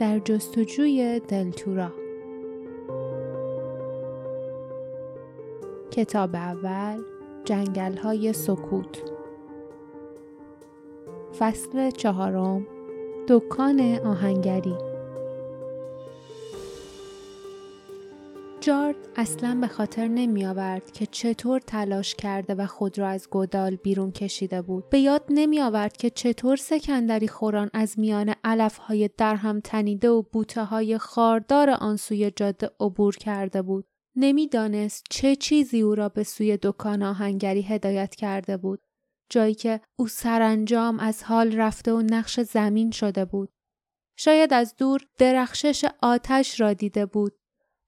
در جستجوی دلتورا. کتاب اول جنگل های سکوت. فصل چهارم دکان آهنگری. جارد اصلا به خاطر نمی آورد که چطور تلاش کرده و خود را از گودال بیرون کشیده بود. به یاد نمی آورد که چطور سکندری خوران از میان علف های درهم تنیده و بوته های خاردار آن سوی جاده عبور کرده بود. نمی‌دانست چه چیزی او را به سوی دکان آهنگری هدایت کرده بود. جایی که او سرانجام از حال رفته و نقش زمین شده بود. شاید از دور درخشش آتش را دیده بود.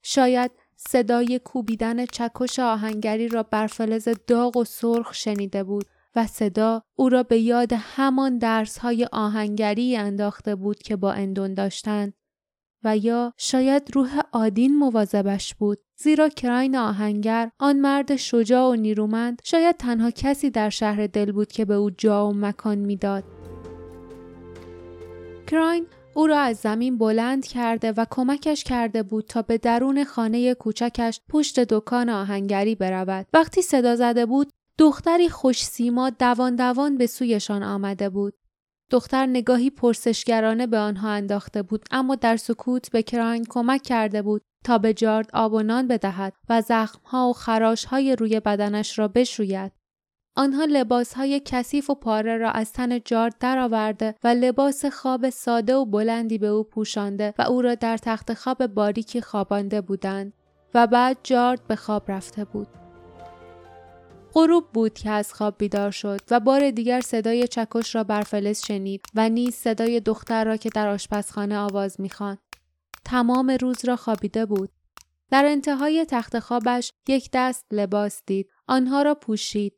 شاید صدای کوبیدن چکش آهنگری را بر فلز داغ و سرخ شنیده بود و صدا او را به یاد همان درسهای آهنگری انداخته بود که با اندون داشتند و یا شاید روح آدین مواظبش بود زیرا کراین آهنگر آن مرد شجاع و نیرومند شاید تنها کسی در شهر دل بود که به او جا و مکان می‌داد. کراین او را از زمین بلند کرده و کمکش کرده بود تا به درون خانه کوچکش پشت دکان آهنگری برود. وقتی صدا زده بود، دختری خوش سیما دوان دوان به سویشان آمده بود. دختر نگاهی پرسشگرانه به آنها انداخته بود اما در سکوت به کراین کمک کرده بود تا به جارد آب و نان بدهد و زخمها و خراشهای روی بدنش را بشوید. آنها لباس های کثیف و پاره را از تن جارد درآورده و لباس خواب ساده و بلندی به او پوشانده و او را در تخت خواب باریکی خوابانده بودند و بعد جارد به خواب رفته بود. غروب بود که از خواب بیدار شد و بار دیگر صدای چکش را بر فلز شنید و نیز صدای دختر را که در آشپزخانه آواز می‌خواند. تمام روز را خوابیده بود. در انتهای تخت خوابش یک دست لباس دید. آنها را پوشید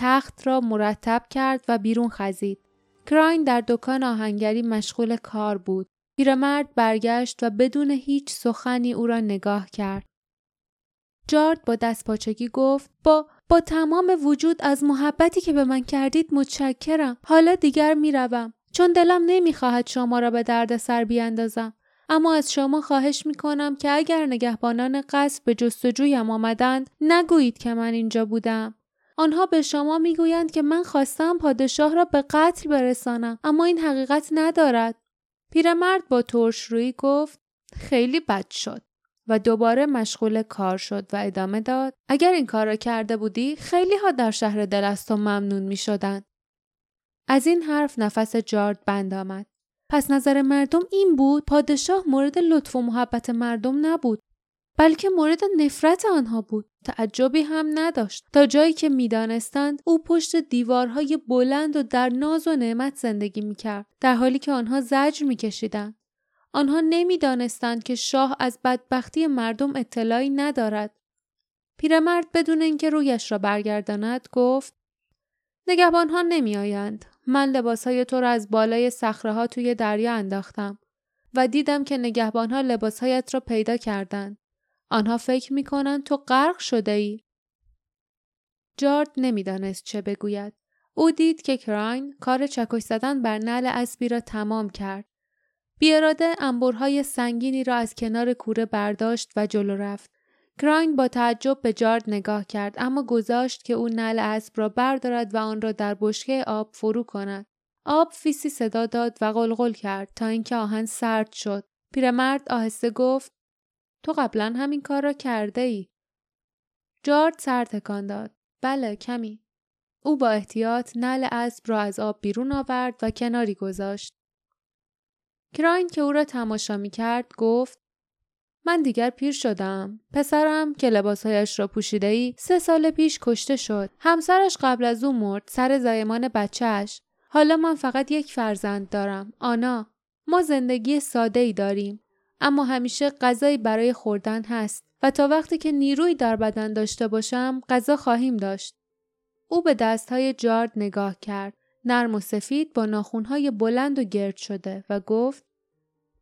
تخت را مرتب کرد و بیرون خزید. کراین در دکان آهنگری مشغول کار بود. پیرمرد برگشت و بدون هیچ سخنی او را نگاه کرد. جارد با دست پاچگی گفت با با تمام وجود از محبتی که به من کردید متشکرم. حالا دیگر می‌روم چون دلم نمی‌خواهد شما را به درد سر بیاندازم. اما از شما خواهش می کنم که اگر نگهبانان قصد به جستجویم آمدند نگویید که من اینجا بودم. آنها به شما می‌گویند که من خواستم پادشاه را به قتل برسانم اما این حقیقت ندارد پیرمرد با ترش روی گفت خیلی بد شد و دوباره مشغول کار شد و ادامه داد اگر این کار را کرده بودی خیلی ها در شهر دل از تو ممنون می شدن. از این حرف نفس جارد بند آمد. پس نظر مردم این بود پادشاه مورد لطف و محبت مردم نبود بلکه مورد نفرت آنها بود. تعجبی هم نداشت. تا جایی که می‌دانستند او پشت دیوارهای بلند و در ناز و نعمت زندگی می‌کرد در حالی که آنها زجر میکشیدند. آنها نمی‌دانستند که شاه از بدبختی مردم اطلاعی ندارد. پیرمرد بدون اینکه رویش را برگرداند گفت نگهبانها نمیآیند. من لباسهای تو را از بالای صخره ها توی دریا انداختم و دیدم که نگهبانها لباسهایت را پیدا کردند. آنها فکر می کنند تو غرق شده ای. جارد نمی‌دانست چه بگوید. او دید که کراین کار چکش زدن بر نل اسبی را تمام کرد. بیاراده انبرهای سنگینی را از کنار کوره برداشت و جلو رفت. کراین با تعجب به جارد نگاه کرد اما گذاشت که او نل اسب را بردارد و آن را در بشکه آب فرو کند. آب فیسی صدا داد و قلقل کرد تا اینکه آهن سرد شد. پیرمرد آهسته گفت تو قبلا همین کار را کرده ای. جارد سر تکان داد. بله کمی. او با احتیاط نل اسب را از آب بیرون آورد و کناری گذاشت. کراین که او را تماشا می کرد گفت من دیگر پیر شدم. پسرم که لباسهایش را پوشیده ای سه سال پیش کشته شد. همسرش قبل از او مرد سر زایمان بچهش. حالا من فقط یک فرزند دارم. آنا. ما زندگی ساده ای داریم. اما همیشه غذایی برای خوردن هست و تا وقتی که نیروی در بدن داشته باشم غذا خواهیم داشت. او به دستهای جارد نگاه کرد. نرم و سفید با ناخونهای بلند و گرد شده و گفت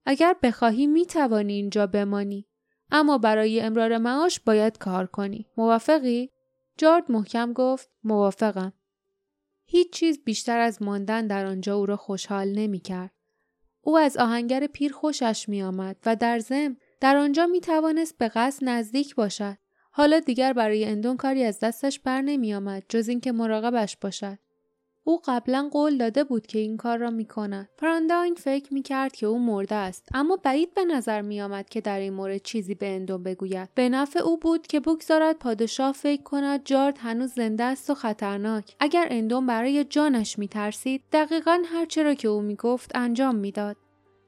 اگر بخواهی می توانی اینجا بمانی. اما برای امرار معاش باید کار کنی. موافقی؟ جارد محکم گفت موافقم. هیچ چیز بیشتر از ماندن در آنجا او را خوشحال نمی کرد. او از آهنگر پیر خوشش می آمد و در ضمن در آنجا می توانست به قصد نزدیک باشد. حالا دیگر برای اندون کاری از دستش بر نمی آمد جز اینکه مراقبش باشد. او قبلا قول داده بود که این کار را می کند. فکر می کرد که او مرده است اما بعید به نظر می آمد که در این مورد چیزی به اندون بگوید. به نفع او بود که بگذارد پادشاه فکر کند جارد هنوز زنده است و خطرناک. اگر اندون برای جانش می ترسید دقیقا هرچه را که او می گفت انجام می‌داد.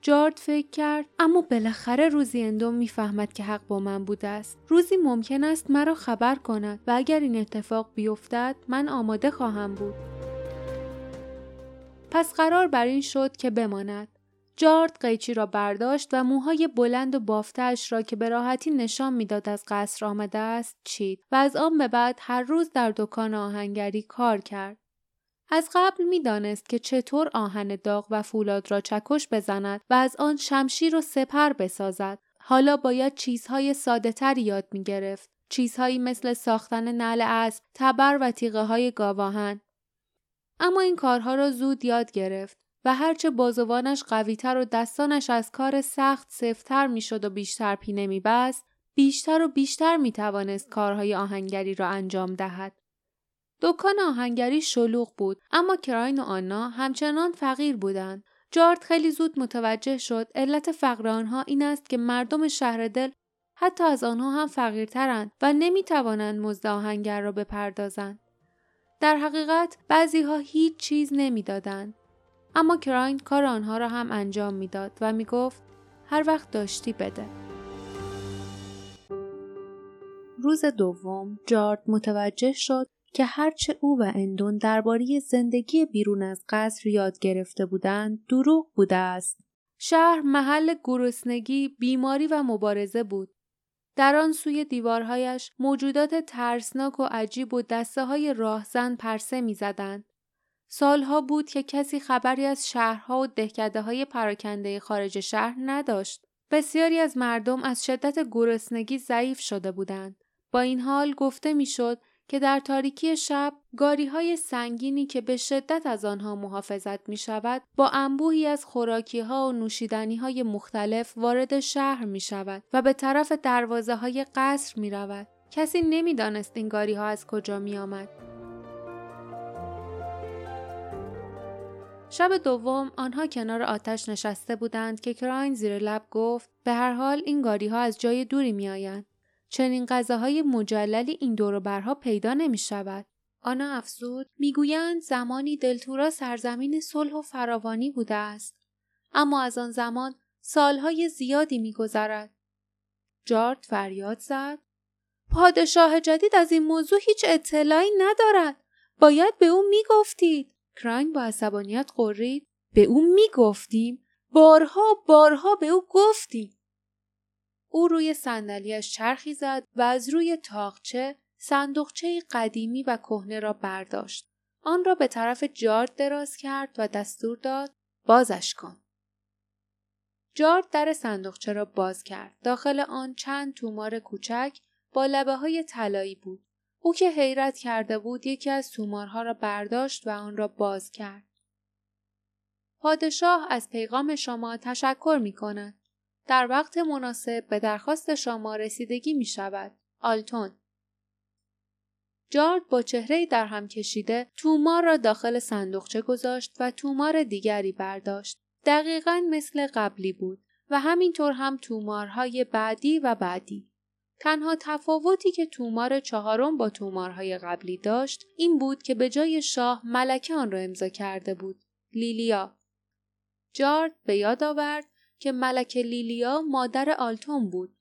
جارد فکر کرد اما بالاخره روزی اندوم می‌فهمد که حق با من بوده است روزی ممکن است مرا خبر کند و اگر این اتفاق بیفتد من آماده خواهم بود پس قرار بر این شد که بماند جارد قیچی را برداشت و موهای بلند و بافتش را که به راحتی نشان می‌داد از قصر آمده است چید و از آن به بعد هر روز در دکان آهنگری کار کرد از قبل می‌دانست که چطور آهن داغ و فولاد را چکش بزند و از آن شمشیر و سپر بسازد. حالا باید چیزهای ساده تر یاد می گرفت. چیزهایی مثل ساختن نعل اسب، تبر و تیغه های گاواهن. اما این کارها را زود یاد گرفت و هرچه بازوانش قویتر و دستانش از کار سخت سفتر می‌شد و بیشتر پینه میبست بیشتر و بیشتر می توانست کارهای آهنگری را انجام دهد. دکان آهنگری شلوغ بود اما کراین و آنا همچنان فقیر بودند جارد خیلی زود متوجه شد علت فقر آنها این است که مردم شهر دل حتی از آنها هم فقیرترند و نمی توانند مزد آهنگر را بپردازند. در حقیقت بعضی ها هیچ چیز نمی‌دادند. اما کراین کار آنها را هم انجام می‌داد و می گفت هر وقت داشتی بده. روز دوم جارد متوجه شد که هرچه او و اندون درباره زندگی بیرون از قصر یاد گرفته بودند دروغ بوده است. شهر محل گرسنگی، بیماری و مبارزه بود. در آن سوی دیوارهایش موجودات ترسناک و عجیب و دسته های راهزن پرسه می‌زدند. سالها بود که کسی خبری از شهرها و دهکده های پراکنده خارج شهر نداشت. بسیاری از مردم از شدت گرسنگی ضعیف شده بودند. با این حال گفته می‌شد که در تاریکی شب گاری های سنگینی که به شدت از آنها محافظت می شود با انبوهی از خوراکی ها و نوشیدنی های مختلف وارد شهر می شود و به طرف دروازه های قصر می رود. کسی نمی‌دانست این گاری ها از کجا می آمد. شب دوم آنها کنار آتش نشسته بودند که کراین زیر لب گفت به هر حال این گاری ها از جای دوری می آیند. چنین غذاهای مجللی این برها پیدا نمی شود. آنا افزود می‌گویند زمانی دلتورا سرزمین صلح و فراوانی بوده است. اما از آن زمان سالهای زیادی میگذرد. جارد فریاد زد. پادشاه جدید از این موضوع هیچ اطلاعی ندارد. باید به او می‌گفتید. کراین با عصبانیت قرید. به او می‌گفتیم. بارها بارها به او گفتیم. او روی صندلیاش چرخی زد و از روی تاقچه صندوقچه قدیمی و کهنه را برداشت. آن را به طرف جارد دراز کرد و دستور داد بازش کن. جارد در صندوقچه را باز کرد. داخل آن چند تومار کوچک با لبه های طلایی بود. او که حیرت کرده بود یکی از تومارها را برداشت و آن را باز کرد. پادشاه از پیغام شما تشکر می کند. در وقت مناسب به درخواست شما رسیدگی می شود. آلتون جارد با چهره در هم کشیده تومار را داخل صندوقچه گذاشت و تومار دیگری برداشت. دقیقا مثل قبلی بود و همینطور هم تومارهای بعدی و بعدی. تنها تفاوتی که تومار چهارم با تومارهای قبلی داشت این بود که به جای شاه ملکه آن را امضا کرده بود. لیلیا. جارد به یاد آورد که ملکه لیلیا مادر آلتون بود.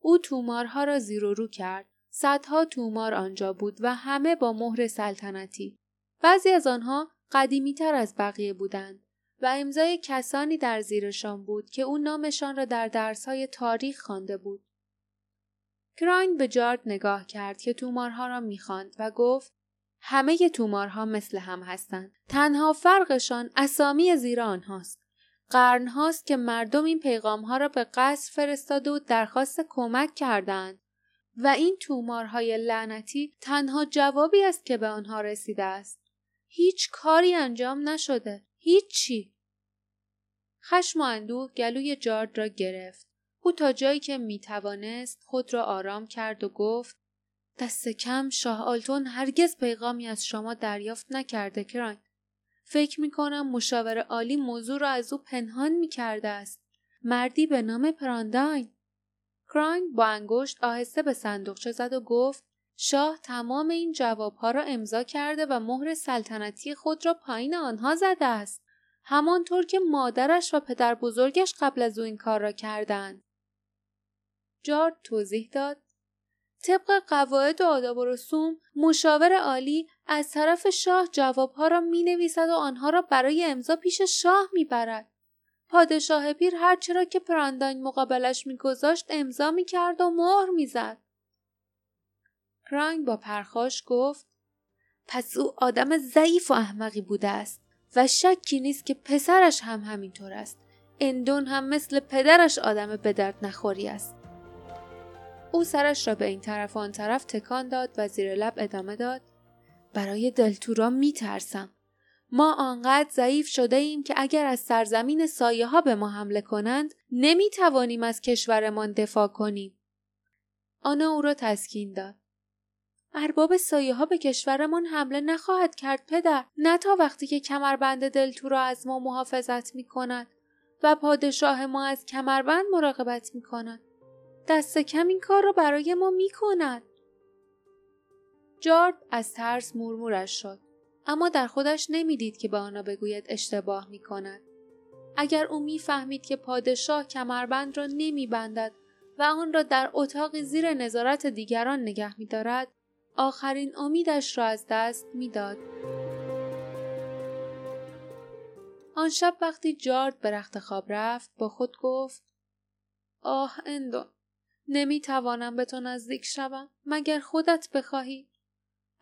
او تومارها را زیر و رو کرد. صدها تومار آنجا بود و همه با مهر سلطنتی. بعضی از آنها قدیمی تر از بقیه بودند و امضای کسانی در زیرشان بود که او نامشان را در درسهای تاریخ خوانده بود. کراین به جارد نگاه کرد که تومارها را می‌خواند و گفت همه تومارها مثل هم هستند. تنها فرقشان اسامی زیر آنهاست. قرن هاست که مردم این پیغام ها را به قصر فرستاده و درخواست کمک کردند و این تومارهای لعنتی تنها جوابی است که به آنها رسیده است. هیچ کاری انجام نشده. هیچی. خشم و اندوه گلوی جارد را گرفت. او تا جایی که می توانست خود را آرام کرد و گفت دست کم شاه آلتون هرگز پیغامی از شما دریافت نکرده کراین. فکر می کنم مشاور عالی موضوع را از او پنهان می کرده است. مردی به نام پرانداین. کراین با انگشت آهسته به صندوقچه زد و گفت شاه تمام این جوابها را امضا کرده و مهر سلطنتی خود را پایین آنها زده است. همانطور که مادرش و پدر بزرگش قبل از او این کار را کردند. جارد توضیح داد طبق قواعد و آداب و رسوم مشاور عالی از طرف شاه جوابها را می نویسد و آنها را برای امضا پیش شاه می برد. پادشاه پیر هرچه را که پرانداین مقابلش میگذاشت امضا می کرد و مهر می‌زد. پرانگ با پرخاش گفت پس او آدم ضعیف و احمقی بوده است و شکی نیست که پسرش هم همینطور است. اندون هم مثل پدرش آدم به درد نخوری است. او سرش را به این طرف و آن طرف تکان داد و زیر لب ادامه داد برای دلتورا می ترسم. ما آنقدر ضعیف شده ایم که اگر از سرزمین سایه ها به ما حمله کنند نمی توانیم از کشورمان دفاع کنیم. آنا او را تسکین داد. ارباب سایه ها به کشورمان حمله نخواهد کرد پدر نه تا وقتی که کمربند دلتو را از ما محافظت می کند و پادشاه ما از کمربند مراقبت می کند. دست کم این کار را برای ما می کند. جارد از ترس مورمورش شد. اما در خودش نمی‌دید که به آنها بگوید اشتباه می کند. اگر او می‌فهمید که پادشاه کمربند را نمی بندد و آن را در اتاقی زیر نظارت دیگران نگه می دارد، آخرین امیدش را از دست می‌داد. آن شب وقتی جارد به رخت خواب رفت با خود گفت آه اندون نمی توانم به تو نزدیک شوم مگر خودت بخواهی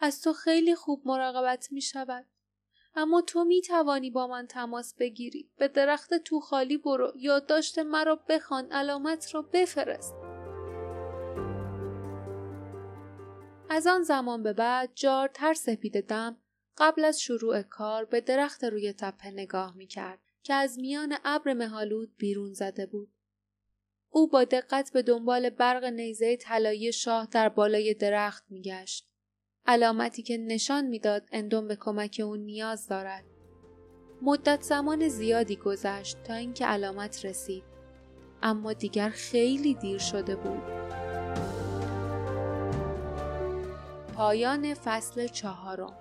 از تو خیلی خوب مراقبت می شود اما تو می توانی با من تماس بگیری. به درخت تو خالی برو. یادداشت مرا بخوان. علامت را بفرست. از آن زمان به بعد جار تر سپید دم قبل از شروع کار به درخت روی تپه نگاه می کرد که از میان ابر مهالود بیرون زده بود. او با دقت به دنبال برق نیزه طلایی شاه در بالای درخت میگشت. علامتی که نشان می‌داد اندون به کمک او نیاز دارد. مدت زمان زیادی گذشت تا اینکه علامت رسید. اما دیگر خیلی دیر شده بود. پایان فصل چهارم